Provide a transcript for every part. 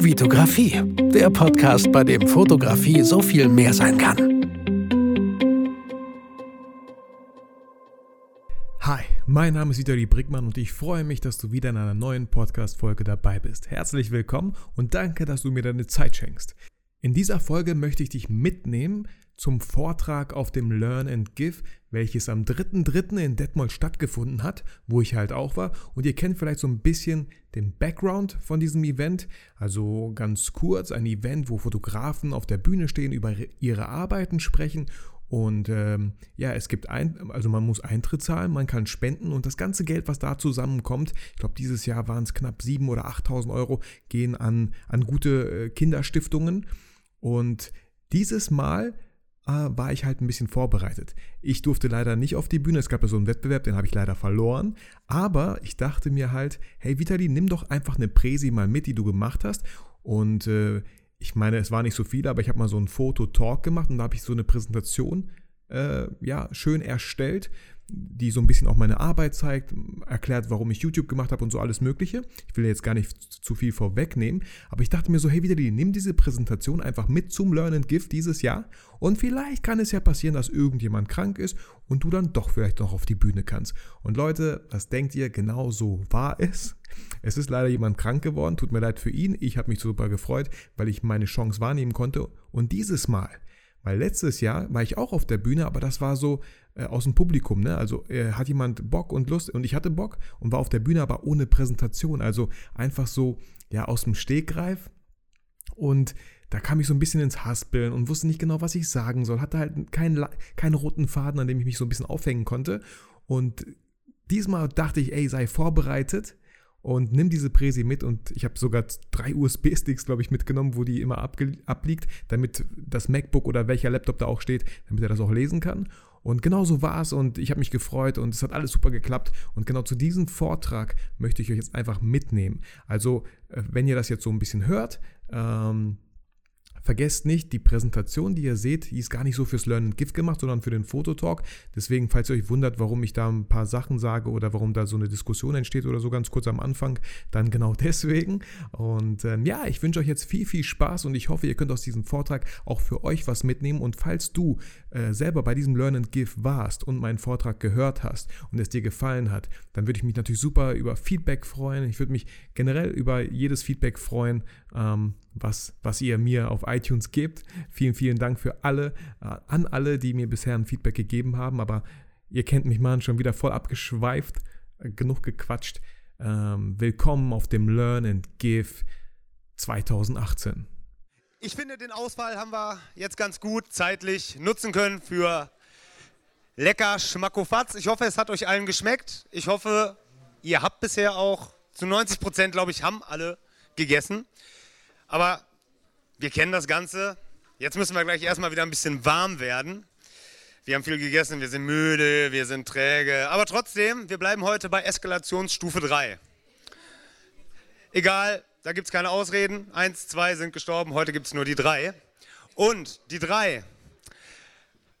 Vitografie, der Podcast, bei dem Fotografie so viel mehr sein kann. Hi, mein Name ist Vitali Brickmann und ich freue mich, dass du wieder in einer neuen Podcast-Folge dabei bist. Herzlich willkommen und danke, dass du mir deine Zeit schenkst. In dieser Folge möchte ich dich mitnehmen zum Vortrag auf dem Learn and Give, welches am 3.3. in Detmold stattgefunden hat, wo ich halt auch war. Und ihr kennt vielleicht so ein bisschen den Background von diesem Event. Also ganz kurz, ein Event, wo Fotografen auf der Bühne stehen, über ihre Arbeiten sprechen. Und ähm, ja, es gibt ein, also man muss Eintritt zahlen, man kann spenden und das ganze Geld, was da zusammenkommt, ich glaube dieses Jahr waren es knapp 7.000 oder 8.000 Euro, gehen an, an gute äh, Kinderstiftungen. Und dieses Mal äh, war ich halt ein bisschen vorbereitet. Ich durfte leider nicht auf die Bühne, es gab ja so einen Wettbewerb, den habe ich leider verloren. Aber ich dachte mir halt, hey Vitali, nimm doch einfach eine Präsi mal mit, die du gemacht hast. Und äh, ich meine, es war nicht so viel, aber ich habe mal so einen Fototalk gemacht und da habe ich so eine Präsentation äh, ja, schön erstellt die so ein bisschen auch meine Arbeit zeigt, erklärt, warum ich YouTube gemacht habe und so alles Mögliche. Ich will jetzt gar nicht zu viel vorwegnehmen, aber ich dachte mir so, hey, die, nimm diese Präsentation einfach mit zum Learn and Give dieses Jahr und vielleicht kann es ja passieren, dass irgendjemand krank ist und du dann doch vielleicht noch auf die Bühne kannst. Und Leute, was denkt ihr? Genau so war es. Es ist leider jemand krank geworden, tut mir leid für ihn. Ich habe mich super gefreut, weil ich meine Chance wahrnehmen konnte. Und dieses Mal, weil letztes Jahr war ich auch auf der Bühne, aber das war so, äh, aus dem Publikum. Ne? Also äh, hat jemand Bock und Lust und ich hatte Bock und war auf der Bühne, aber ohne Präsentation. Also einfach so ja aus dem Stegreif und da kam ich so ein bisschen ins Haspeln und wusste nicht genau, was ich sagen soll. Hatte halt keinen, keinen roten Faden, an dem ich mich so ein bisschen aufhängen konnte. Und diesmal dachte ich, ey, sei vorbereitet und nimm diese Präsi mit und ich habe sogar drei USB-Sticks, glaube ich, mitgenommen, wo die immer abliegt, damit das MacBook oder welcher Laptop da auch steht, damit er das auch lesen kann. Und genau so war es und ich habe mich gefreut und es hat alles super geklappt. Und genau zu diesem Vortrag möchte ich euch jetzt einfach mitnehmen. Also, äh, wenn ihr das jetzt so ein bisschen hört, ähm, Vergesst nicht, die Präsentation, die ihr seht, die ist gar nicht so fürs Learn and Gift gemacht, sondern für den Fototalk. Deswegen, falls ihr euch wundert, warum ich da ein paar Sachen sage oder warum da so eine Diskussion entsteht oder so ganz kurz am Anfang, dann genau deswegen. Und ähm, ja, ich wünsche euch jetzt viel, viel Spaß und ich hoffe, ihr könnt aus diesem Vortrag auch für euch was mitnehmen. Und falls du äh, selber bei diesem Learn and Give warst und meinen Vortrag gehört hast und es dir gefallen hat, dann würde ich mich natürlich super über Feedback freuen. Ich würde mich generell über jedes Feedback freuen. Ähm, was, was ihr mir auf iTunes gebt. Vielen, vielen Dank für alle, äh, an alle, die mir bisher ein Feedback gegeben haben. Aber ihr kennt mich, Mann, schon wieder voll abgeschweift, äh, genug gequatscht. Ähm, willkommen auf dem Learn and Give 2018. Ich finde, den Ausfall haben wir jetzt ganz gut zeitlich nutzen können für lecker Schmackofatz. Ich hoffe, es hat euch allen geschmeckt. Ich hoffe, ihr habt bisher auch zu 90 Prozent, glaube ich, haben alle gegessen. Aber wir kennen das Ganze. Jetzt müssen wir gleich erstmal wieder ein bisschen warm werden. Wir haben viel gegessen, wir sind müde, wir sind träge. Aber trotzdem, wir bleiben heute bei Eskalationsstufe 3. Egal, da gibt es keine Ausreden. Eins, zwei sind gestorben, heute gibt es nur die drei. Und die drei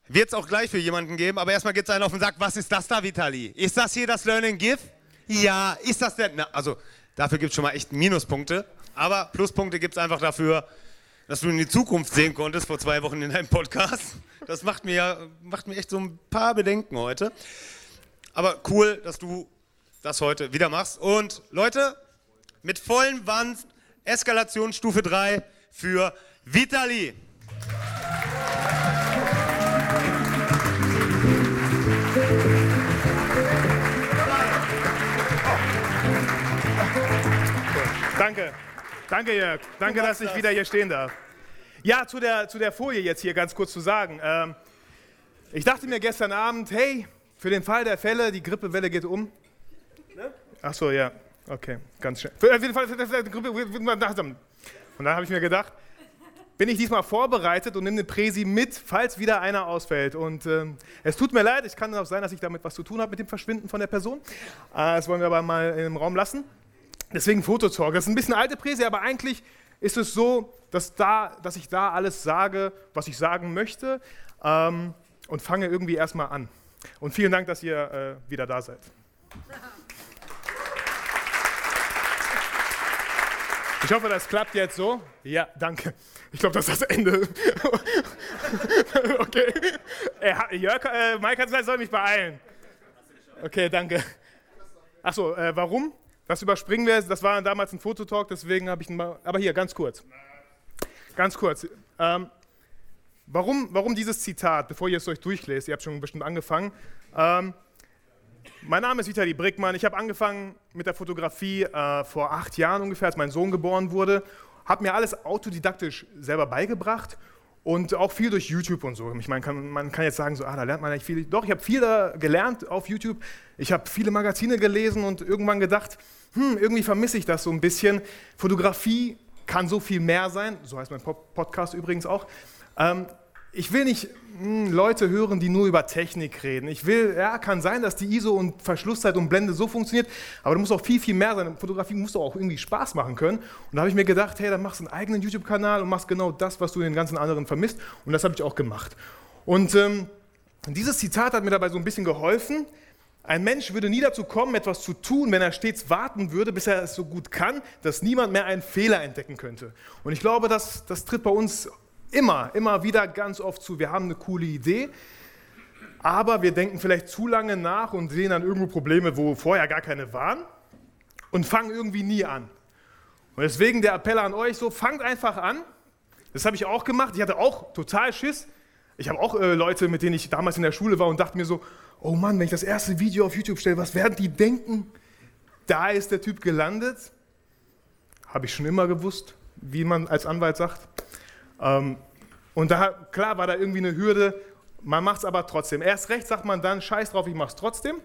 wird es auch gleich für jemanden geben, aber erstmal geht es einen auf den Sack. Was ist das da, Vitali? Ist das hier das Learning Give? Ja, ist das denn? Na, also, dafür gibt es schon mal echt Minuspunkte. Aber Pluspunkte gibt es einfach dafür, dass du in die Zukunft sehen konntest vor zwei Wochen in deinem Podcast. Das macht mir, macht mir echt so ein paar Bedenken heute. Aber cool, dass du das heute wieder machst. Und Leute, mit vollen Wand, Eskalationsstufe 3 für Vitali. Danke. Danke, Jörg. Danke, dass ich wieder hier stehen darf. Ja, zu der, zu der Folie jetzt hier ganz kurz zu sagen. Ähm, ich dachte mir gestern Abend, hey, für den Fall der Fälle, die Grippewelle geht um. Ne? Ach so, ja. Okay, ganz schnell. Für den Fall der Fälle, die Grippe Und dann habe ich mir gedacht, bin ich diesmal vorbereitet und nehme eine Präsi mit, falls wieder einer ausfällt. Und ähm, es tut mir leid, es kann auch sein, dass ich damit was zu tun habe mit dem Verschwinden von der Person. Äh, das wollen wir aber mal im Raum lassen. Deswegen Fototalk. Das ist ein bisschen alte Präse, aber eigentlich ist es so, dass, da, dass ich da alles sage, was ich sagen möchte ähm, und fange irgendwie erstmal an. Und vielen Dank, dass ihr äh, wieder da seid. Ich hoffe, das klappt jetzt so. Ja, danke. Ich glaube, das ist das Ende. okay. Äh, Jörg, äh, Mike hat gesagt, soll mich beeilen. Okay, danke. Achso, äh, warum? Das überspringen wir. Das war damals ein Fototalk, deswegen habe ich mal. Aber hier, ganz kurz. Ganz kurz. Ähm, warum, warum dieses Zitat, bevor ihr es euch durchlest? Ihr habt schon bestimmt angefangen. Ähm, mein Name ist Vitali Brickmann. Ich habe angefangen mit der Fotografie äh, vor acht Jahren ungefähr, als mein Sohn geboren wurde. Habe mir alles autodidaktisch selber beigebracht und auch viel durch YouTube und so. Ich meine, kann, man kann jetzt sagen, so, ah, da lernt man nicht viel. Doch, ich habe viel da gelernt auf YouTube. Ich habe viele Magazine gelesen und irgendwann gedacht, hm, irgendwie vermisse ich das so ein bisschen. Fotografie kann so viel mehr sein, so heißt mein Podcast übrigens auch. Ähm, ich will nicht mh, hm, Leute hören, die nur über Technik reden. Ich will, ja, kann sein, dass die ISO und Verschlusszeit und Blende so funktioniert, aber da muss auch viel, viel mehr sein. Fotografie muss doch auch irgendwie Spaß machen können. Und da habe ich mir gedacht, hey, dann machst du einen eigenen YouTube-Kanal und machst genau das, was du den ganzen anderen vermisst. Und das habe ich auch gemacht. Und ähm, dieses Zitat hat mir dabei so ein bisschen geholfen. Ein Mensch würde nie dazu kommen, etwas zu tun, wenn er stets warten würde, bis er es so gut kann, dass niemand mehr einen Fehler entdecken könnte. Und ich glaube, das, das tritt bei uns Immer, immer wieder ganz oft zu, wir haben eine coole Idee, aber wir denken vielleicht zu lange nach und sehen dann irgendwo Probleme, wo vorher gar keine waren und fangen irgendwie nie an. Und deswegen der Appell an euch so, fangt einfach an. Das habe ich auch gemacht. Ich hatte auch total Schiss. Ich habe auch äh, Leute, mit denen ich damals in der Schule war und dachte mir so, oh Mann, wenn ich das erste Video auf YouTube stelle, was werden die denken? Da ist der Typ gelandet. Habe ich schon immer gewusst, wie man als Anwalt sagt. Ähm, und da, klar war da irgendwie eine Hürde, man macht es aber trotzdem. Erst recht sagt man dann, scheiß drauf, ich mache es trotzdem.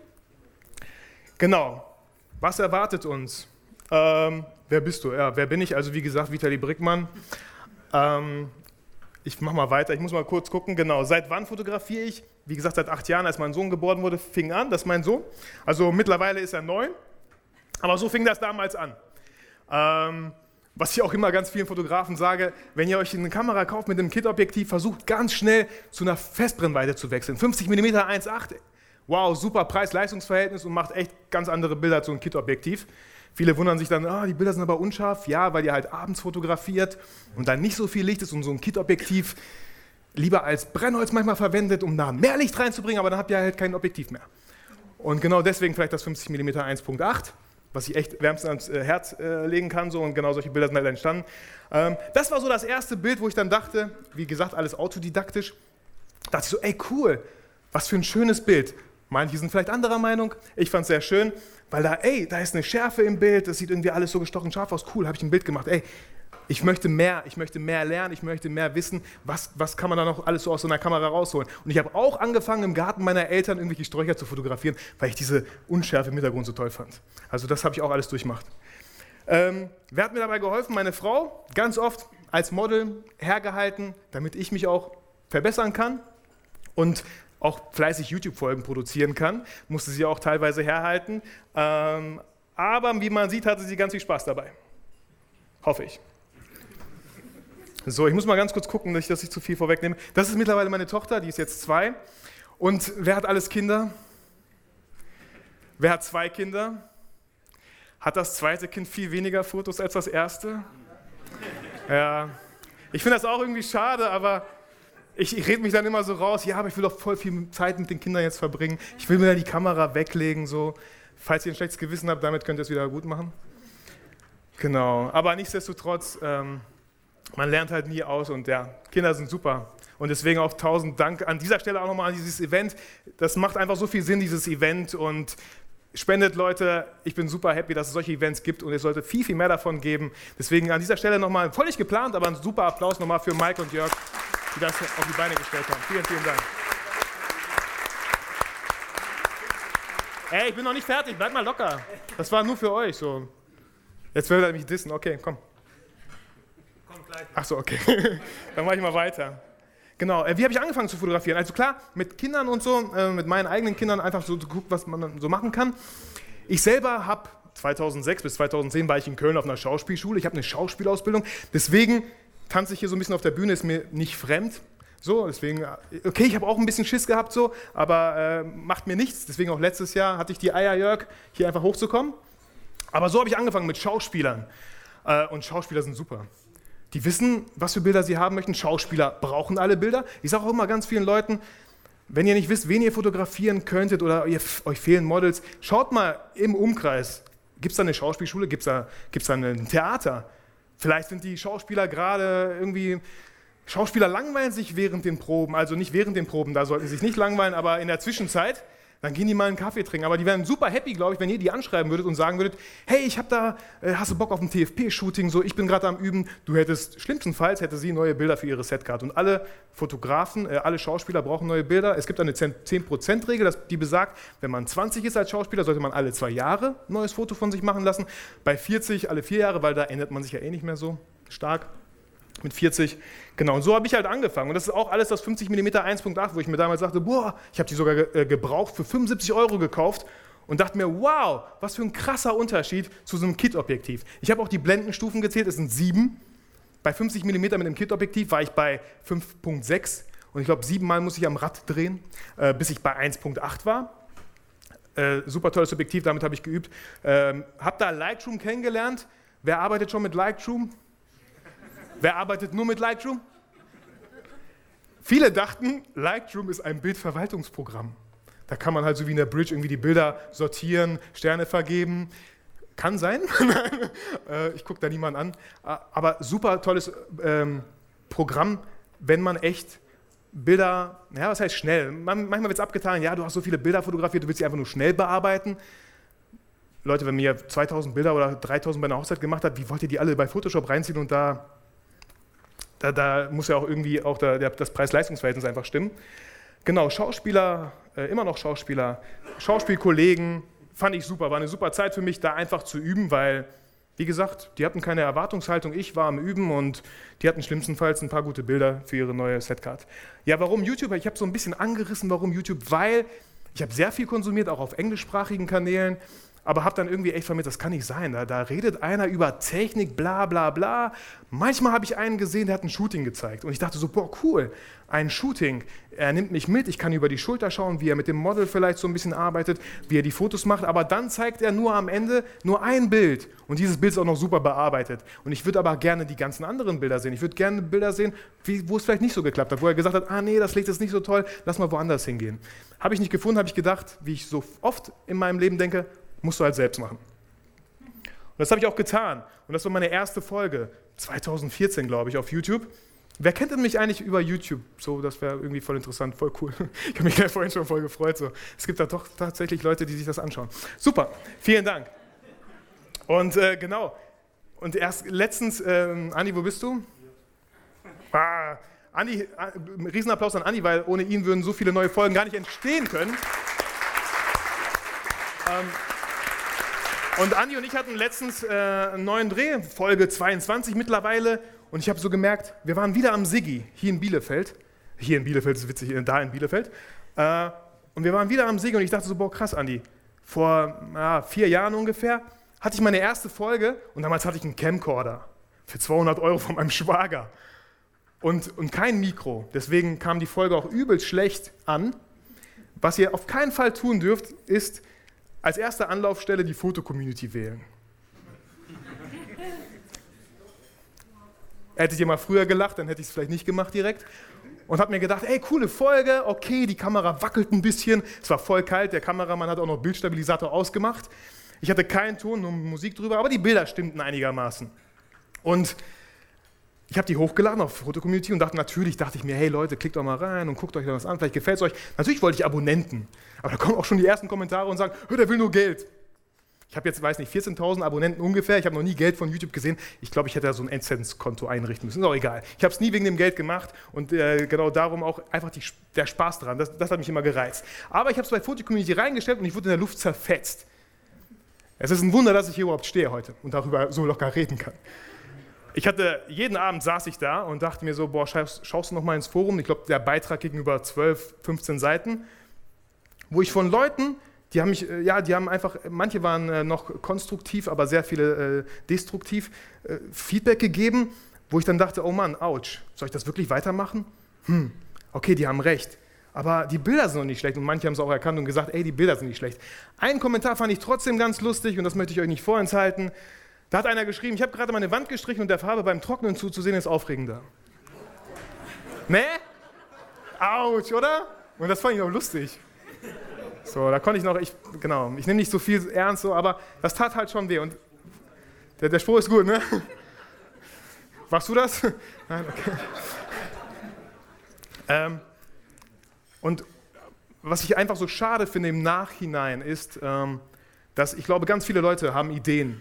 Genau, was erwartet uns? Ähm, wer bist du? Ja, wer bin ich? Also wie gesagt, Vitali Brickmann. Ähm, ich mache mal weiter, ich muss mal kurz gucken. Genau, seit wann fotografiere ich? Wie gesagt, seit acht Jahren, als mein Sohn geboren wurde, fing an, das ist mein Sohn. Also mittlerweile ist er neun, aber so fing das damals an. Ähm, was ich auch immer ganz vielen Fotografen sage, wenn ihr euch eine Kamera kauft mit einem Kit-Objektiv, versucht ganz schnell zu einer Festbrennweite zu wechseln. 50 mm 1.8, wow, super Preis-Leistungs-Verhältnis und macht echt ganz andere Bilder als so ein Kit-Objektiv. Viele wundern sich dann, ah, die Bilder sind aber unscharf. Ja, weil ihr halt abends fotografiert und dann nicht so viel Licht ist und so ein Kit-Objektiv lieber als Brennholz manchmal verwendet, um da mehr Licht reinzubringen, aber dann habt ihr halt kein Objektiv mehr. Und genau deswegen vielleicht das 50 mm 1.8 was ich echt wärmstens ans äh, Herz äh, legen kann. So, und genau solche Bilder sind halt entstanden. Ähm, das war so das erste Bild, wo ich dann dachte, wie gesagt, alles autodidaktisch, dachte ich so, ey cool, was für ein schönes Bild. Manche sind vielleicht anderer Meinung. Ich fand es sehr schön, weil da, ey, da ist eine Schärfe im Bild, das sieht irgendwie alles so gestochen scharf aus. Cool, habe ich ein Bild gemacht. Ey, ich möchte mehr, ich möchte mehr lernen, ich möchte mehr wissen, was, was kann man da noch alles so aus so einer Kamera rausholen. Und ich habe auch angefangen, im Garten meiner Eltern irgendwelche Sträucher zu fotografieren, weil ich diese Unschärfe im Hintergrund so toll fand. Also das habe ich auch alles durchgemacht. Ähm, wer hat mir dabei geholfen? Meine Frau, ganz oft als Model hergehalten, damit ich mich auch verbessern kann und auch fleißig YouTube-Folgen produzieren kann. Musste sie auch teilweise herhalten. Ähm, aber wie man sieht, hatte sie ganz viel Spaß dabei. Hoffe ich. So, ich muss mal ganz kurz gucken, dass ich das nicht zu viel vorwegnehme. Das ist mittlerweile meine Tochter, die ist jetzt zwei. Und wer hat alles Kinder? Wer hat zwei Kinder? Hat das zweite Kind viel weniger Fotos als das erste? Ja, ich finde das auch irgendwie schade, aber ich, ich rede mich dann immer so raus, ja, aber ich will doch voll viel Zeit mit den Kindern jetzt verbringen. Ich will mir da die Kamera weglegen, so. Falls ihr ein schlechtes Gewissen habt, damit könnt ihr es wieder gut machen. Genau, aber nichtsdestotrotz, ähm, man lernt halt nie aus und ja, Kinder sind super. Und deswegen auch tausend Dank an dieser Stelle auch nochmal an dieses Event. Das macht einfach so viel Sinn, dieses Event und spendet Leute. Ich bin super happy, dass es solche Events gibt und es sollte viel, viel mehr davon geben. Deswegen an dieser Stelle nochmal, voll nicht geplant, aber ein super Applaus nochmal für Mike und Jörg, die das auf die Beine gestellt haben. Vielen, vielen Dank. Ey, ich bin noch nicht fertig, bleib mal locker. Das war nur für euch so. Jetzt will er mich dissen. Okay, komm. Ach so, okay. Dann mache ich mal weiter. Genau, äh, wie habe ich angefangen zu fotografieren? Also klar, mit Kindern und so, äh, mit meinen eigenen Kindern einfach so geguckt, was man so machen kann. Ich selber habe 2006 bis 2010 war ich in Köln auf einer Schauspielschule. Ich habe eine Schauspielausbildung. Deswegen tanze ich hier so ein bisschen auf der Bühne, ist mir nicht fremd. So, deswegen, äh, okay, ich habe auch ein bisschen Schiss gehabt, so, aber äh, macht mir nichts. Deswegen auch letztes Jahr hatte ich die Eier, Jörg, hier einfach hochzukommen. Aber so habe ich angefangen mit Schauspielern. Äh, und Schauspieler sind super. Die wissen, was für Bilder sie haben möchten. Schauspieler brauchen alle Bilder. Ich sage auch immer ganz vielen Leuten, wenn ihr nicht wisst, wen ihr fotografieren könntet oder ihr, euch fehlen Models, schaut mal im Umkreis. Gibt es da eine Schauspielschule? Gibt es da, gibt's da ein Theater? Vielleicht sind die Schauspieler gerade irgendwie. Schauspieler langweilen sich während den Proben, also nicht während den Proben, da sollten sie sich nicht langweilen, aber in der Zwischenzeit dann gehen die mal einen Kaffee trinken. Aber die wären super happy, glaube ich, wenn ihr die anschreiben würdet und sagen würdet, hey, ich habe da, äh, hast du Bock auf ein TFP-Shooting? So, ich bin gerade am Üben. Du hättest, schlimmstenfalls hätte sie neue Bilder für ihre Setcard. Und alle Fotografen, äh, alle Schauspieler brauchen neue Bilder. Es gibt eine 10%-Regel, die besagt, wenn man 20 ist als Schauspieler, sollte man alle zwei Jahre ein neues Foto von sich machen lassen. Bei 40 alle vier Jahre, weil da ändert man sich ja eh nicht mehr so stark mit 40. Genau, und so habe ich halt angefangen. Und das ist auch alles das 50 mm 1.8, wo ich mir damals sagte, boah, ich habe die sogar äh, gebraucht für 75 Euro gekauft und dachte mir, wow, was für ein krasser Unterschied zu so einem Kit-Objektiv. Ich habe auch die Blendenstufen gezählt, es sind sieben. Bei 50 mm mit dem Kit-Objektiv war ich bei 5.6 und ich glaube, siebenmal muss ich am Rad drehen, äh, bis ich bei 1.8 war. Äh, super tolles Objektiv, damit habe ich geübt. Ähm, habe da Lightroom kennengelernt. Wer arbeitet schon mit Lightroom? Wer arbeitet nur mit Lightroom? Viele dachten, Lightroom ist ein Bildverwaltungsprogramm. Da kann man halt so wie in der Bridge irgendwie die Bilder sortieren, Sterne vergeben. Kann sein. Äh, ich gucke da niemanden an. Aber super tolles ähm, Programm, wenn man echt Bilder, ja, was heißt schnell? manchmal wird es abgetan, ja, du hast so viele Bilder fotografiert, du willst sie einfach nur schnell bearbeiten. Leute, wenn mir 2000 Bilder oder 3000 bei einer Hochzeit gemacht hat, wie wollt ihr die alle bei Photoshop reinziehen und da da, da muss ja auch irgendwie auch der, der, das Preis-Leistungs-Verhältnis einfach stimmen. Genau, Schauspieler, äh, immer noch Schauspieler, Schauspielkollegen, fand ich super, war eine super Zeit für mich, da einfach zu üben, weil, wie gesagt, die hatten keine Erwartungshaltung, ich war am Üben und die hatten schlimmstenfalls ein paar gute Bilder für ihre neue Setcard. Ja, warum YouTube? Ich habe so ein bisschen angerissen, warum YouTube, weil ich habe sehr viel konsumiert, auch auf englischsprachigen Kanälen aber habe dann irgendwie echt vermittelt, das kann nicht sein. Da, da, redet einer über Technik, bla bla bla. Manchmal habe ich einen gesehen, der hat ein Shooting gezeigt. Und ich dachte so, boah, cool, ein Shooting. Er nimmt mich mit, ich kann über die Schulter schauen, wie er mit dem Model vielleicht so ein bisschen arbeitet, wie er die Fotos macht. Aber dann zeigt er nur am Ende nur ein Bild. Und dieses Bild ist auch noch super bearbeitet. Und ich würde aber gerne die ganzen anderen Bilder sehen. Ich würde gerne Bilder sehen, wie, wo es vielleicht nicht so geklappt hat, wo er gesagt hat, ah nee, das Licht ist nicht so toll, lass mal woanders hingehen. Habe ich nicht gefunden, habe ich gedacht, wie ich so oft in meinem Leben denke, musst du halt selbst machen. Und das habe ich auch getan. Und das war meine erste Folge, 2014, glaube ich, auf YouTube. Wer kennt denn mich eigentlich über YouTube? So, das wäre irgendwie voll interessant, voll cool. Ich habe mich ja vorhin schon voll gefreut. So. Es gibt da doch tatsächlich Leute, die sich das anschauen. Super, vielen Dank. Und äh, genau. Und erst letztens, ähm, Andi, wo bist du? Ah, Andi, äh, Riesenapplaus an Andi, weil ohne ihn würden so viele neue Folgen gar nicht entstehen können. Ähm, und Andi und ich hatten letztens äh, einen neuen Dreh, Folge 22 mittlerweile. Und ich habe so gemerkt, wir waren wieder am Siggi, hier in Bielefeld. Hier in Bielefeld ist witzig, da in Bielefeld. Äh, und wir waren wieder am Siggi und ich dachte so, boah, krass, Andi. Vor ja, vier Jahren ungefähr hatte ich meine erste Folge und damals hatte ich einen Camcorder für 200 Euro von meinem Schwager. Und, und kein Mikro. Deswegen kam die Folge auch übelst schlecht an. Was ihr auf keinen Fall tun dürft, ist, als erste Anlaufstelle die Foto-Community wählen. Hätte ich immer früher gelacht, dann hätte ich es vielleicht nicht gemacht direkt. Und habe mir gedacht, ey, coole Folge, okay, die Kamera wackelt ein bisschen. Es war voll kalt, der Kameramann hat auch noch Bildstabilisator ausgemacht. Ich hatte keinen Ton, nur Musik drüber, aber die Bilder stimmten einigermaßen. Und ich habe die hochgeladen auf Foto-Community und dachte, natürlich dachte ich mir, hey Leute, klickt doch mal rein und guckt euch das an, vielleicht gefällt es euch. Natürlich wollte ich Abonnenten, aber da kommen auch schon die ersten Kommentare und sagen, der will nur Geld. Ich habe jetzt, weiß nicht, 14.000 Abonnenten ungefähr. Ich habe noch nie Geld von YouTube gesehen. Ich glaube, ich hätte da so ein AdSense-Konto einrichten müssen. Ist auch egal. Ich habe es nie wegen dem Geld gemacht und äh, genau darum auch einfach die, der Spaß dran. Das, das, hat mich immer gereizt. Aber ich habe es bei Foto-Community reingestellt und ich wurde in der Luft zerfetzt. Es ist ein Wunder, dass ich hier überhaupt stehe heute und darüber so locker reden kann. Ich hatte, jeden Abend saß ich da und dachte mir so, boah, schaust, schaust du noch mal ins Forum? Ich glaube, der Beitrag ging über 12, 15 Seiten, wo ich von Leuten, die haben mich, äh, ja, die haben einfach, manche waren äh, noch konstruktiv, aber sehr viele äh, destruktiv, äh, Feedback gegeben, wo ich dann dachte, oh Mann, ouch, soll ich das wirklich weitermachen? Hm, okay, die haben recht. Aber die Bilder sind noch nicht schlecht und manche haben es auch erkannt und gesagt, ey, die Bilder sind nicht schlecht. Einen Kommentar fand ich trotzdem ganz lustig und das möchte ich euch nicht vorenthalten. Da hat einer geschrieben, ich habe gerade meine Wand gestrichen und der Farbe beim Trocknen zuzusehen ist aufregender. Ne? Autsch, oder? Und das fand ich auch lustig. So, da konnte ich noch, ich, genau, ich nehme nicht so viel ernst, so, aber das tat halt schon weh. Und der, der Spruch ist gut, ne? Machst du das? Nein, okay. Ähm, und was ich einfach so schade finde im Nachhinein ist, ähm, dass ich glaube, ganz viele Leute haben Ideen,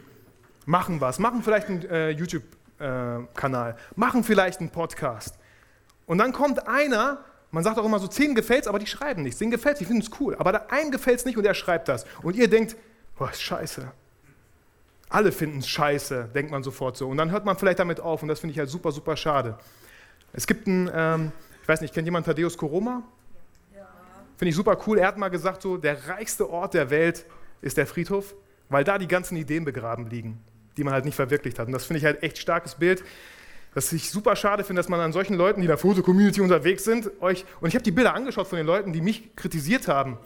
machen was, machen vielleicht einen äh, YouTube-Kanal, äh, machen vielleicht einen Podcast. Und dann kommt einer, man sagt auch immer so, zehn gefällt's, aber die schreiben nichts. Zehn gefällt's, die finden es cool. Aber der einen gefällt's nicht und er schreibt das. Und ihr denkt, boah, ist scheiße. Alle finden es scheiße, denkt man sofort so. Und dann hört man vielleicht damit auf und das finde ich halt super, super schade. Es gibt einen, ähm, ich weiß nicht, kennt jemand Thaddeus Koroma? Ja. Finde ich super cool. Er hat mal gesagt, so, der reichste Ort der Welt ist der Friedhof, weil da die ganzen Ideen begraben liegen, die man halt nicht verwirklicht hat. Und das finde ich halt echt starkes Bild dass ich super schade finde, dass man an solchen Leuten, die in der Foto-Community unterwegs sind, euch. Und ich habe die Bilder angeschaut von den Leuten, die mich kritisiert haben.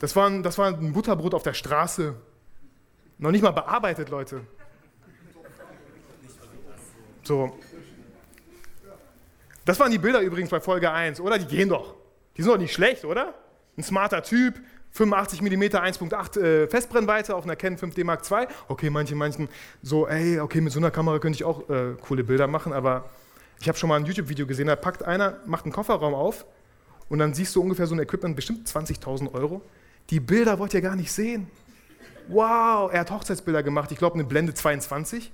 Das war, ein, das war ein Butterbrot auf der Straße. Noch nicht mal bearbeitet, Leute. So. Das waren die Bilder übrigens bei Folge 1, oder? Die gehen doch. Die sind doch nicht schlecht, oder? Ein smarter Typ, 85 mm 1.8 äh, Festbrennweite auf einer Canon 5D Mark II. Okay, manche manchen so, ey, okay, mit so einer Kamera könnte ich auch äh, coole Bilder machen, aber ich habe schon mal ein YouTube-Video gesehen, da packt einer, macht einen Kofferraum auf und dann siehst du ungefähr so ein Equipment, bestimmt 20.000 Euro. Die Bilder wollt ihr gar nicht sehen. Wow, er hat Hochzeitsbilder gemacht, ich glaube eine Blende 22.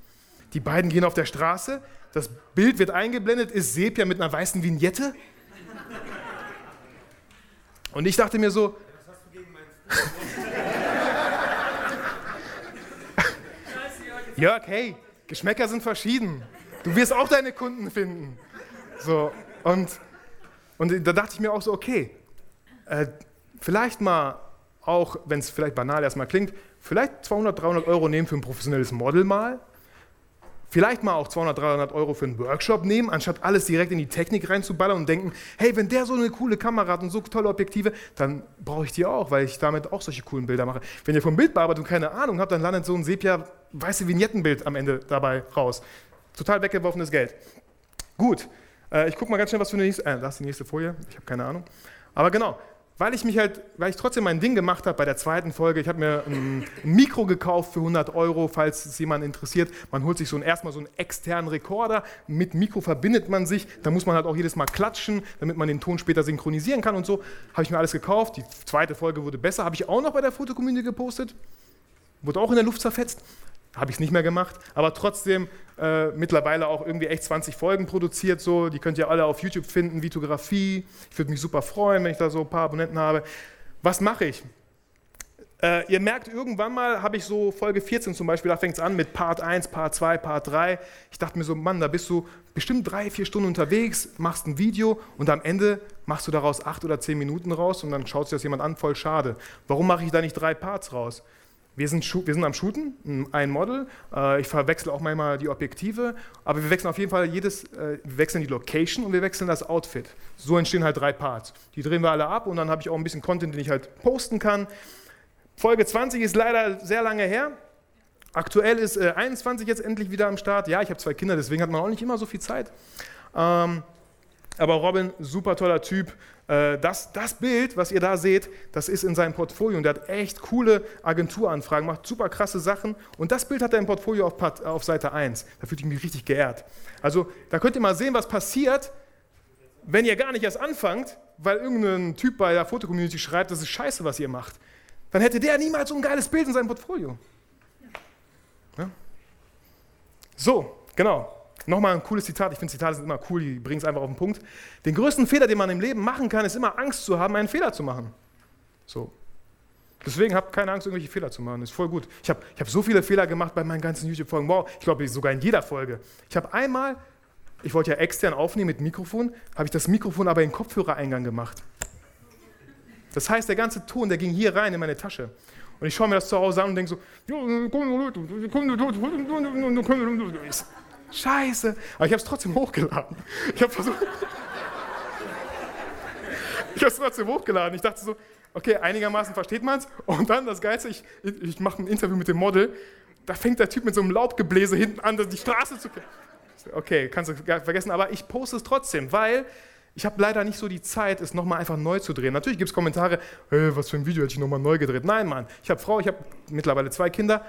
Die beiden gehen auf der Straße, das Bild wird eingeblendet, ist Sepia mit einer weißen Vignette. Und ich dachte mir so, Jörg, hey, Geschmäcker sind verschieden. Du wirst auch deine Kunden finden. So, und, und da dachte ich mir auch so, okay, äh, vielleicht mal auch, wenn es vielleicht banal erstmal klingt, vielleicht 200, 300 Euro nehmen für ein professionelles Model mal vielleicht mal auch 200, 300 Euro für einen Workshop nehmen, anstatt alles direkt in die Technik reinzuballern und denken, hey, wenn der so eine coole Kamera hat und so tolle Objektive, dann brauche ich die auch, weil ich damit auch solche coolen Bilder mache. Wenn ihr vom Bildbearbeitung keine Ahnung habt, dann landet so ein Sepia-weiße Vignettenbild am Ende dabei raus. Total weggeworfenes Geld. Gut, äh, ich gucke mal ganz schnell, was für eine nächste, äh, das ist die nächste Folie, ich habe keine Ahnung. Aber genau, weil ich mich halt, weil ich trotzdem mein Ding gemacht habe bei der zweiten Folge. Ich habe mir ein, Mikro gekauft für 100 Euro, falls es jemand interessiert. Man holt sich so ein, erstmal so einen externen Rekorder. Mit Mikro verbindet man sich. Da muss man halt auch jedes Mal klatschen, damit man den Ton später synchronisieren kann und so. Habe ich mir alles gekauft. Die zweite Folge wurde besser. Habe ich auch noch bei der Fotokommunity gepostet. Wurde auch in der Luft zerfetzt habe ich es nicht mehr gemacht, aber trotzdem äh, mittlerweile auch irgendwie echt 20 Folgen produziert. So. Die könnt ihr alle auf YouTube finden, Vitografie. Ich würde mich super freuen, wenn ich da so ein paar Abonnenten habe. Was mache ich? Äh, ihr merkt, irgendwann mal habe ich so Folge 14 zum Beispiel, da fängt es an mit Part 1, Part 2, Part 3. Ich dachte mir so, Mann, da bist du bestimmt drei, vier Stunden unterwegs, machst ein Video und am Ende machst du daraus acht oder zehn Minuten raus und dann schaut sich das jemand an, voll schade. Warum mache ich da nicht drei Parts raus? Wir sind, wir sind am Shooten, ein Model. Äh, ich verwechsel auch manchmal die Objektive, aber wir wechseln auf jeden Fall jedes, äh, wir wechseln die Location und wir wechseln das Outfit. So entstehen halt drei Parts. Die drehen wir alle ab und dann habe ich auch ein bisschen Content, den ich halt posten kann. Folge 20 ist leider sehr lange her. Aktuell ist äh, 21 jetzt endlich wieder am Start. Ja, ich habe zwei Kinder, deswegen hat man auch nicht immer so viel Zeit. Ähm, aber Robin, super toller Typ. Äh, das, das Bild, was ihr da seht, das ist in seinem Portfolio und der hat echt coole Agenturanfragen, macht super krasse Sachen und das Bild hat er im Portfolio auf, auf Seite 1. Da fühle ich mich richtig geehrt. Also da könnt ihr mal sehen, was passiert, wenn ihr gar nicht erst anfangt, weil irgendein Typ bei der Fotocommunity schreibt, das ist scheiße, was ihr macht. Dann hätte der niemals so ein geiles Bild in seinem Portfolio. Ja? So, genau. Nochmal ein cooles Zitat, ich finde Zitate sind immer cool, die bringen es einfach auf den Punkt. Den größten Fehler, den man im Leben machen kann, ist immer Angst zu haben, einen Fehler zu machen. So. Deswegen habt keine Angst, irgendwelche Fehler zu machen. Das ist voll gut. Ich habe ich hab so viele Fehler gemacht bei meinen ganzen YouTube-Folgen. Wow, ich glaube sogar in jeder Folge. Ich habe einmal, ich wollte ja extern aufnehmen mit Mikrofon, habe ich das Mikrofon aber in den Kopfhörereingang gemacht. Das heißt, der ganze Ton, der ging hier rein in meine Tasche. Und ich schaue mir das zu Hause an und denke so, Scheiße. Aber ich habe es trotzdem hochgeladen. Ich habe versucht. ich habe es trotzdem hochgeladen. Ich dachte so, okay, einigermaßen versteht man es. Und dann das Geilste, ich, ich mache ein Interview mit dem Model da fängt der Typ mit so einem Laubgebläse hinten an, die Straße zu. Okay, kannst du vergessen, aber ich poste es trotzdem, weil ich habe leider nicht so die Zeit, es nochmal einfach neu zu drehen. Natürlich gibt es Kommentare, hey, was für ein Video hätte ich nochmal neu gedreht. Nein, Mann, ich habe Frau, ich habe mittlerweile zwei Kinder.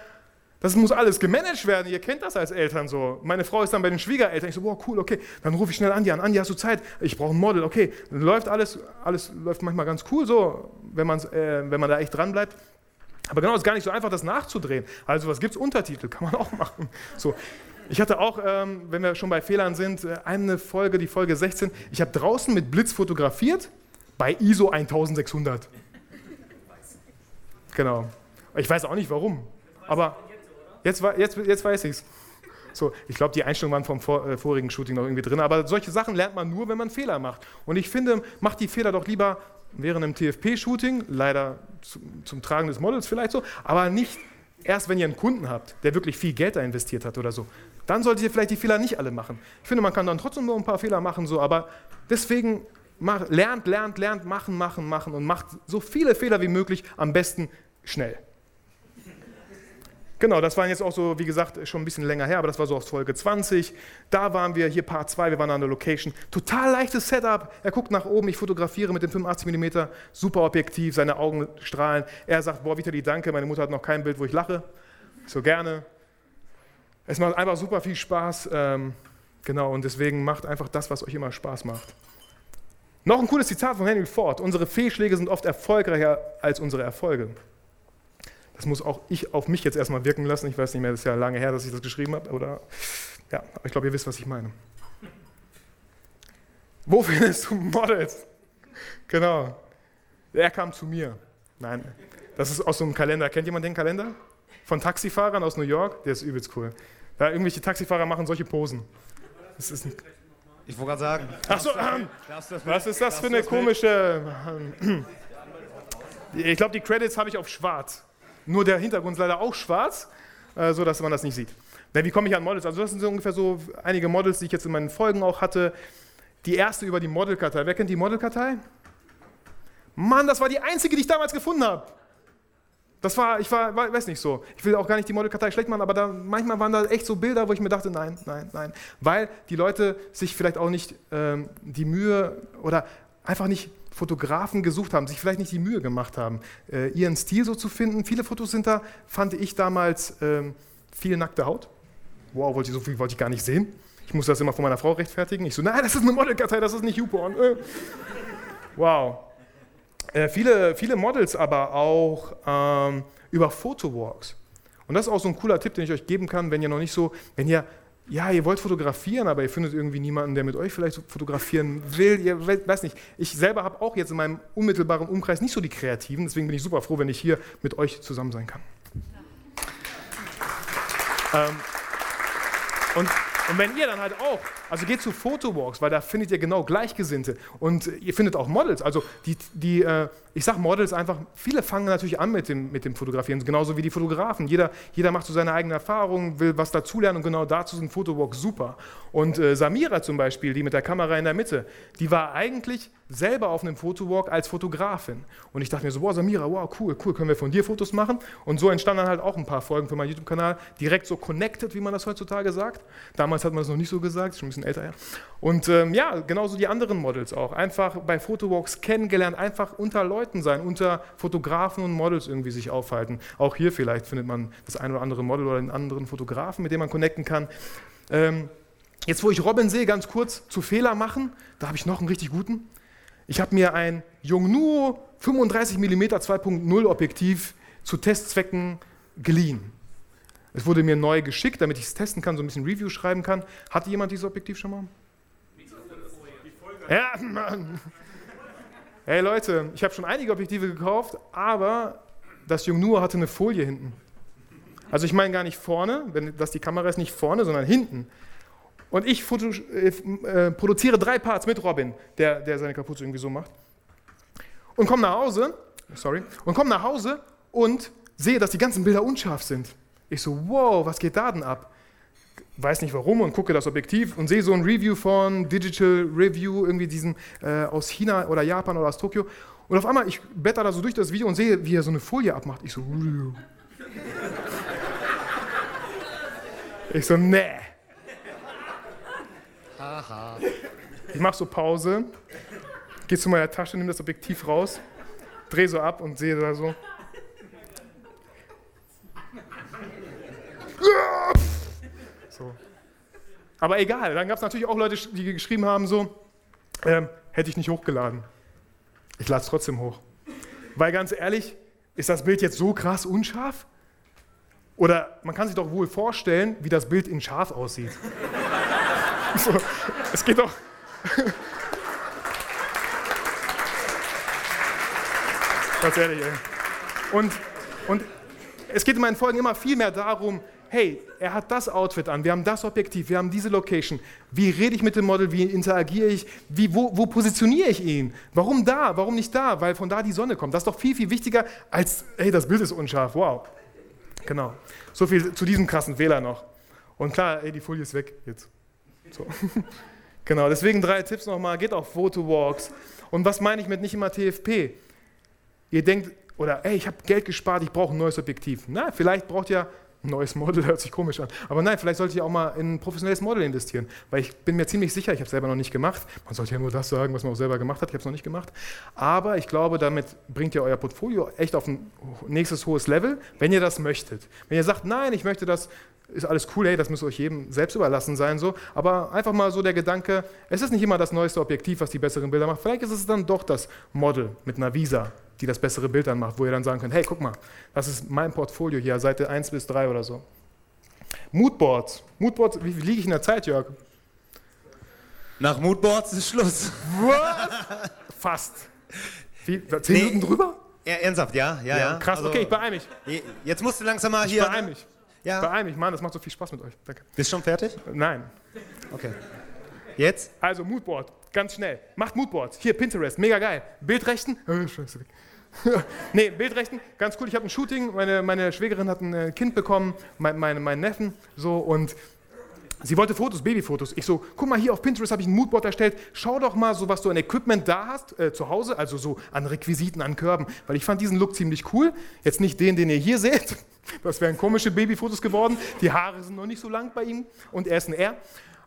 Das muss alles gemanagt werden. Ihr kennt das als Eltern so. Meine Frau ist dann bei den Schwiegereltern. Ich so, wow, cool, okay. Dann rufe ich schnell Andi an. Andi, hast du Zeit? Ich brauche ein Model. Okay, dann läuft alles, alles läuft manchmal ganz cool so, wenn, äh, wenn man da echt dran bleibt. Aber genau, es ist gar nicht so einfach, das nachzudrehen. Also was gibt es? Untertitel, kann man auch machen. So. Ich hatte auch, ähm, wenn wir schon bei Fehlern sind, äh, eine Folge, die Folge 16. Ich habe draußen mit Blitz fotografiert bei ISO 1600. Genau. Ich weiß auch nicht warum. Aber jetzt, jetzt, jetzt weiß ich es. So, ich glaube, die Einstellungen waren vom vor, äh, vorigen Shooting noch irgendwie drin. Aber solche Sachen lernt man nur, wenn man Fehler macht. Und ich finde, macht die Fehler doch lieber während einem TFP-Shooting, leider zu, zum Tragen des Models vielleicht so, aber nicht erst, wenn ihr einen Kunden habt, der wirklich viel Geld da investiert hat oder so. Dann solltet ihr vielleicht die Fehler nicht alle machen. Ich finde, man kann dann trotzdem nur ein paar Fehler machen, so, aber deswegen mach, lernt, lernt, lernt, machen, machen, machen und macht so viele Fehler wie möglich, am besten schnell. Genau, das waren jetzt auch so, wie gesagt, schon ein bisschen länger her, aber das war so aus Folge 20. Da waren wir, hier Part 2, wir waren an der Location. Total leichtes Setup. Er guckt nach oben, ich fotografiere mit dem 85 mm, super Objektiv, seine Augen strahlen. Er sagt, boah, Vitali, danke, meine Mutter hat noch kein Bild, wo ich lache. So gerne. Es macht einfach super viel Spaß. Ähm, genau, und deswegen macht einfach das, was euch immer Spaß macht. Noch ein cooles Zitat von Henry Ford. Unsere Fehlschläge sind oft erfolgreicher als unsere Erfolge. Das muss auch ich auf mich jetzt erstmal wirken lassen. Ich weiß nicht mehr, das ist ja lange her, dass ich das geschrieben habe. Oder, ja, aber ich glaube, ihr wisst, was ich meine. Wo findest du Models? Genau. Er kam zu mir. Nein, das ist aus so einem Kalender. Kennt jemand den Kalender? Von Taxifahrern aus New York? Der ist übelst cool. Da irgendwelche Taxifahrer machen solche Posen. Das ist ein ich wollte gerade sagen. Achso, ähm, was ist das für eine komische. Ähm, ich glaube, die Credits habe ich auf schwarz. Nur der Hintergrund ist leider auch schwarz, äh, so dass man das nicht sieht. Na, wie komme ich an Models? Also das sind so ungefähr so einige Models, die ich jetzt in meinen Folgen auch hatte. Die erste über die Modelkartei. Wer kennt die Modelkartei? Mann, das war die einzige, die ich damals gefunden habe. Das war, ich war, weiß nicht so. Ich will auch gar nicht die Modelkartei schlecht machen, aber da, manchmal waren da echt so Bilder, wo ich mir dachte, nein, nein, nein. Weil die Leute sich vielleicht auch nicht ähm, die Mühe oder einfach nicht Fotografen gesucht haben, sich vielleicht nicht die Mühe gemacht haben, äh, ihren Stil so zu finden. Viele Fotos sind da, fand ich damals, ähm, viel nackte Haut. Wow, wollte ich so viel wollte ich gar nicht sehen. Ich musste das immer von meiner Frau rechtfertigen. Ich so, nein, das ist eine Modelkartei, das ist nicht YouPorn. Äh. Wow. Äh, viele, viele Models aber auch ähm, über Fotowalks. Und das ist auch so ein cooler Tipp, den ich euch geben kann, wenn ihr noch nicht so, wenn ihr ja, ihr wollt fotografieren, aber ihr findet irgendwie niemanden, der mit euch vielleicht fotografieren will. Ihr weiß nicht. Ich selber habe auch jetzt in meinem unmittelbaren Umkreis nicht so die Kreativen, deswegen bin ich super froh, wenn ich hier mit euch zusammen sein kann. Ja. Ähm, und und wenn ihr dann halt auch, also geht zu Photowalks, weil da findet ihr genau Gleichgesinnte und ihr findet auch Models. Also die, die äh, ich sage Models einfach, viele fangen natürlich an mit dem, mit dem Fotografieren, genauso wie die Fotografen. Jeder, jeder macht so seine eigene Erfahrung, will was dazulernen und genau dazu sind Photowalks super. Und äh, Samira zum Beispiel, die mit der Kamera in der Mitte, die war eigentlich selber auf einem Fotowalk als Fotografin. Und ich dachte mir so, boah, Samira, wow, cool, cool, können wir von dir Fotos machen? Und so entstanden dann halt auch ein paar Folgen für meinen YouTube-Kanal, direkt so connected, wie man das heutzutage sagt. Damals hat man das noch nicht so gesagt, schon ein bisschen älter her. Und ähm, ja, genauso die anderen Models auch. Einfach bei Fotowalks kennengelernt, einfach unter Leuten sein, unter Fotografen und Models irgendwie sich aufhalten. Auch hier vielleicht findet man das ein oder andere Model oder einen anderen Fotografen, mit dem man connecten kann. Ähm, Jetzt, wo ich Robin sehe, ganz kurz zu Fehler machen, da habe ich noch einen richtig guten. Ich habe mir ein Yongnuo 35 mm 2.0 Objektiv zu Testzwecken geliehen. Es wurde mir neu geschickt, damit ich es testen kann, so ein bisschen Review schreiben kann. Hatte jemand dieses Objektiv schon mal? Ja, Mann. Hey Leute, ich habe schon einige Objektive gekauft, aber das Yongnuo hatte eine Folie hinten. Also ich meine gar nicht vorne, wenn das die Kamera ist nicht vorne, sondern hinten. Und ich foto, äh, äh, produziere drei Parts mit Robin, der, der seine Kapuze irgendwie so macht. Und komme nach Hause, sorry, und komme nach Hause und sehe, dass die ganzen Bilder unscharf sind. Ich so, wow, was geht da denn ab? Weiß nicht warum und gucke das Objektiv und sehe so ein Review von Digital Review, irgendwie diesen äh, aus China oder Japan oder aus Tokio. Und auf einmal, ich blätter da so durch das Video und sehe, wie er so eine Folie abmacht. Ich so, Ich so, nee. Ich mach so Pause, geh zu meiner Tasche, nimm das Objektiv raus, dreh so ab und sehe da. So. Aber egal, dann gab es natürlich auch Leute, die geschrieben haben, so, ähm, hätte ich nicht hochgeladen. Ich lade es trotzdem hoch. Weil ganz ehrlich, ist das Bild jetzt so krass unscharf? Oder man kann sich doch wohl vorstellen, wie das Bild in scharf aussieht. so, es geht doch. ganz ehrlich, ey. Und, und es geht in meinen Folgen immer viel mehr darum, hey, er hat das Outfit an, wir haben das Objektiv, wir haben diese Location. Wie rede ich mit dem Model, wie interagiere ich, wie, wo, wo positioniere ich ihn? Warum da, warum nicht da? Weil von da die Sonne kommt. Das ist doch viel, viel wichtiger als, hey, das Bild ist unscharf, wow. Genau. So viel zu diesem krassen Fehler noch. Und klar, ey, die Folie ist weg jetzt. So. genau, deswegen drei Tipps nochmal. Geht auf Photowalks. Und was meine ich mit nicht immer TFP? Ihr denkt, oder ey, ich habe Geld gespart, ich brauche ein neues Objektiv. Na, vielleicht braucht ihr neues Model, hört sich komisch an. Aber nein, vielleicht sollte ich auch mal in ein professionelles Model investieren. Weil ich bin mir ziemlich sicher, ich habe es selber noch nicht gemacht. Man sollte ja nur das sagen, was man auch selber gemacht hat. Ich habe es noch nicht gemacht. Aber ich glaube, damit bringt ihr euer Portfolio echt auf ein nächstes hohes Level, wenn ihr das möchtet. Wenn ihr sagt, nein, ich möchte das, ist alles cool, hey, das muss euch jedem selbst überlassen sein. So. Aber einfach mal so der Gedanke, es ist nicht immer das neueste Objektiv, was die besseren Bilder macht. Vielleicht ist es dann doch das Model mit einer Visa, die das bessere Bild dann macht, wo ihr dann sagen könnt, hey, guck mal, das ist mein Portfolio hier, Seite 1 bis 3 oder so. Moodboards. Moodboards, wie, liege ich in der Zeit, Jörg? Nach Moodboards ist Schluss. Was? Fast. Wie, zehn Nee. Minuten drüber? Ja, ernsthaft, ja, ja, ja. Krass, Also, okay, ich beeil mich. Jetzt musst du langsam mal Ich hier. beeil mich. Ja. Beeil mich, Mann, das macht so viel Spaß mit euch. Danke. Bist schon fertig? Nein. Okay. Jetzt? Also Moodboard, ganz schnell. Macht Moodboards. Hier, Pinterest, mega geil. Bildrechten. Äh, nee, Bildrechten, ganz cool. Ich habe ein Shooting, meine, meine Schwägerin hat ein äh, Kind bekommen, mein, mein, mein Neffen, so und sie wollte Fotos, Babyfotos. Ich so, guck mal, hier auf Pinterest habe ich ein Moodboard erstellt. Schau doch mal, so was du an Equipment da hast, äh, zu Hause, also so an Requisiten, an Körben. Weil ich fand diesen Look ziemlich cool. Jetzt nicht den, den ihr hier seht. Das wären komische Babyfotos geworden. Die Haare sind noch nicht so lang bei ihm und er ist ein R.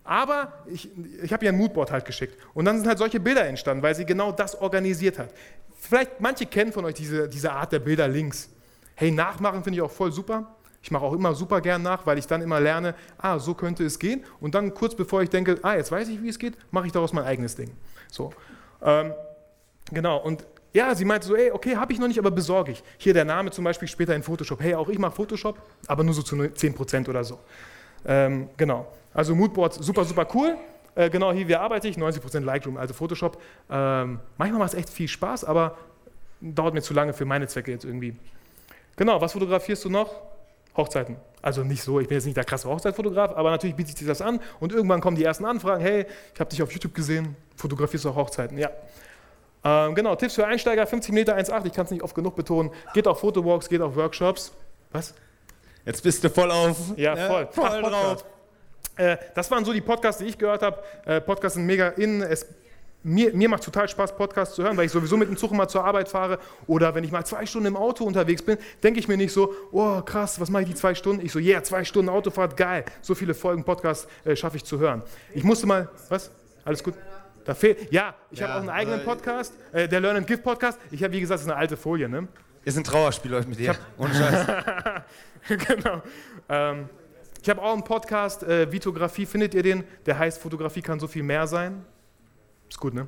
Aber ich, ich habe ihr ein Moodboard halt geschickt. Und dann sind halt solche Bilder entstanden, weil sie genau das organisiert hat. Vielleicht manche kennen von euch diese, diese Art der Bilder links. Hey, nachmachen finde ich auch voll super. Ich mache auch immer super gern nach, weil ich dann immer lerne, ah, so könnte es gehen. Und dann kurz bevor ich denke, ah, jetzt weiß ich, wie es geht, mache ich daraus mein eigenes Ding. So. Ähm, genau. Und ja, sie meinte so, ey, okay, habe ich noch nicht, aber besorge ich. Hier der Name zum Beispiel später in Photoshop. Hey, auch ich mache Photoshop, aber nur so zu 10% oder so. Ähm, genau. Also Moodboards, super, super cool. Äh, genau hier, wie arbeite ich? 90% Lightroom, also Photoshop. Ähm, manchmal macht es echt viel Spaß, aber dauert mir zu lange für meine Zwecke jetzt irgendwie. Genau, was fotografierst du noch? Hochzeiten. Also nicht so, ich bin jetzt nicht der krasse Hochzeitfotograf, aber natürlich bietet sich das an und irgendwann kommen die ersten Anfragen, hey, ich habe dich auf YouTube gesehen, fotografierst du auch Hochzeiten? Ja. Ähm, genau, Tipps für Einsteiger, 50 Meter 1,8, ich kann es nicht oft genug betonen. Geht auf Fotowalks, geht auf Workshops. Was? Jetzt bist du voll auf. Ja, ne? voll. Voll Fachpodcast. drauf. Äh, das waren so die Podcasts, die ich gehört habe. Äh, Podcasts sind mega in. Es, mir, mir macht total Spaß, Podcasts zu hören, weil ich sowieso mit dem Zug immer zur Arbeit fahre. Oder wenn ich mal zwei Stunden im Auto unterwegs bin, denke ich mir nicht so, oh krass, was mache ich die zwei Stunden? Ich so, yeah, zwei Stunden Autofahrt, geil. So viele Folgen Podcasts äh, schaffe ich zu hören. Ich musste mal, was? Alles gut? Da fehlt, ja, ich Ja, habe auch einen eigenen äh, Podcast, äh, der Learn and Give Podcast. Ich habe, wie gesagt, das ist eine alte Folie, ne? Ist ein Trauerspiel heute mit dir. Ohne Scheiß. genau. Ähm, ich habe auch einen Podcast, äh, Vitografie, findet ihr den? Der heißt Fotografie kann so viel mehr sein. Ist gut, ne?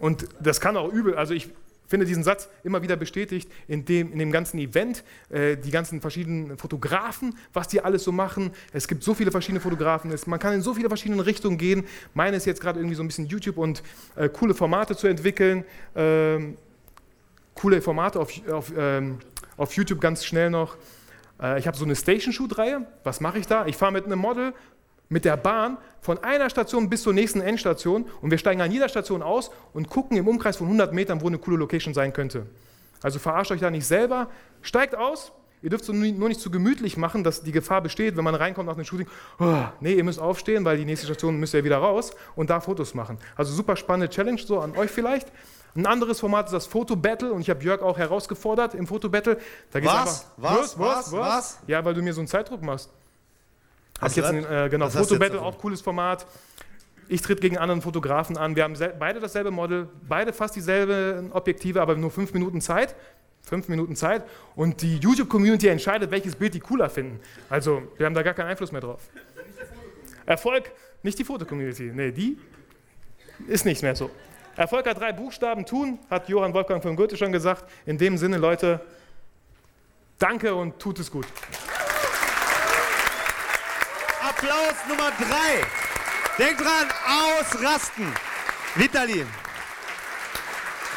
Und das kann auch übel, also ich finde diesen Satz immer wieder bestätigt in dem, in dem ganzen Event, äh, die ganzen verschiedenen Fotografen, was die alles so machen. Es gibt so viele verschiedene Fotografen, es, man kann in so viele verschiedene Richtungen gehen. Meine ist jetzt gerade irgendwie so ein bisschen YouTube und äh, coole Formate zu entwickeln. Ähm, coole Formate auf, auf, ähm, auf YouTube ganz schnell noch. Äh, ich habe so eine Station-Shoot-Reihe. Was mache ich da? Ich fahre mit einem Model mit der Bahn von einer Station bis zur nächsten Endstation und wir steigen an jeder Station aus und gucken im Umkreis von 100 Metern, wo eine coole Location sein könnte. Also verarscht euch da nicht selber, steigt aus. Ihr dürft es nur nicht zu gemütlich machen, dass die Gefahr besteht, wenn man reinkommt nach dem Shooting, oh, nee, ihr müsst aufstehen, weil die nächste Station müsst ihr wieder raus und da Fotos machen. Also super spannende Challenge so an euch vielleicht. Ein anderes Format ist das Foto Battle und ich habe Jörg auch herausgefordert im Foto Battle. Da geht's Was? einfach- Was? Was? Was? Ja, weil du mir so einen Zeitdruck machst. Hab Hast jetzt ein, äh, genau, Was Fotobattle, davon? auch cooles Format. Ich tritt gegen anderen Fotografen an. Wir haben beide dasselbe Model, beide fast dieselbe Objektive, aber nur fünf Minuten Zeit. Fünf Minuten Zeit. Und die YouTube-Community entscheidet, welches Bild die cooler finden. Also, wir haben da gar keinen Einfluss mehr drauf. Erfolg, nicht die Foto-Community. Nee, die ist nicht mehr so. Erfolg hat drei Buchstaben. Tun, hat Johann Wolfgang von Goethe schon gesagt. In dem Sinne, Leute, danke und tut es gut. Applaus Nummer drei. Denk dran, ausrasten. Vitali.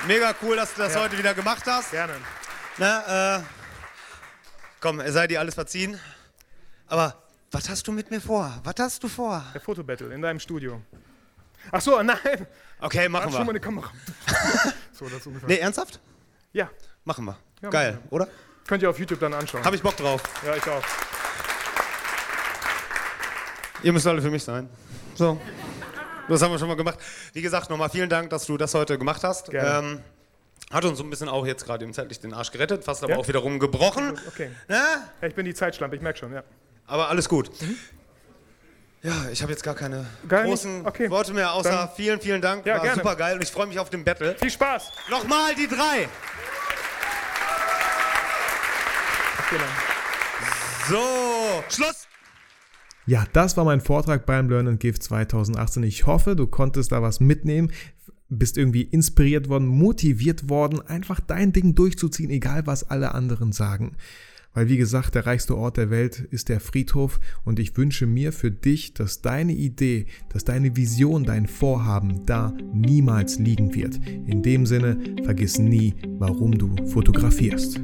Mega cool, dass du das Ja. heute wieder gemacht hast. Gerne. Na, äh, komm, es sei dir alles verziehen. Aber was hast du mit mir vor? Was hast du vor? Der Fotobattle in deinem Studio. Ach so, nein. Okay, machen Mach schon mal wir. eine Kamera. so, das ungefähr. Nee, ernsthaft? Ja, Machen wir. Ja, Geil, machen oder? könnt ihr auf YouTube dann anschauen. Hab ich Bock drauf. ja, ich auch. Ihr müsst alle für mich sein. So. Das haben wir schon mal gemacht. Wie gesagt, nochmal vielen Dank, dass du das heute gemacht hast. Gerne. Ähm, hat uns so ein bisschen auch jetzt gerade im zeitlich den Arsch gerettet, fast aber Ja? auch wiederum gebrochen. Okay. Ne? Ja, ich bin die Zeitschlampe, ich merke schon, ja. Aber alles gut. Ja, ich habe jetzt gar keine. Gar nicht? großen Okay. Worte mehr, außer Dann- vielen, vielen Dank. Ja, War gerne. super geil und ich freue mich auf den Battle. Viel Spaß! Nochmal die drei. So, Schluss. Ja, das war mein Vortrag beim Learn and Give 2018. Ich hoffe, du konntest da was mitnehmen, bist irgendwie inspiriert worden, motiviert worden, einfach dein Ding durchzuziehen, egal was alle anderen sagen. Weil wie gesagt, der reichste Ort der Welt ist der Friedhof und ich wünsche mir für dich, dass deine Idee, dass deine Vision, dein Vorhaben da niemals liegen wird. In dem Sinne, vergiss nie, warum du fotografierst.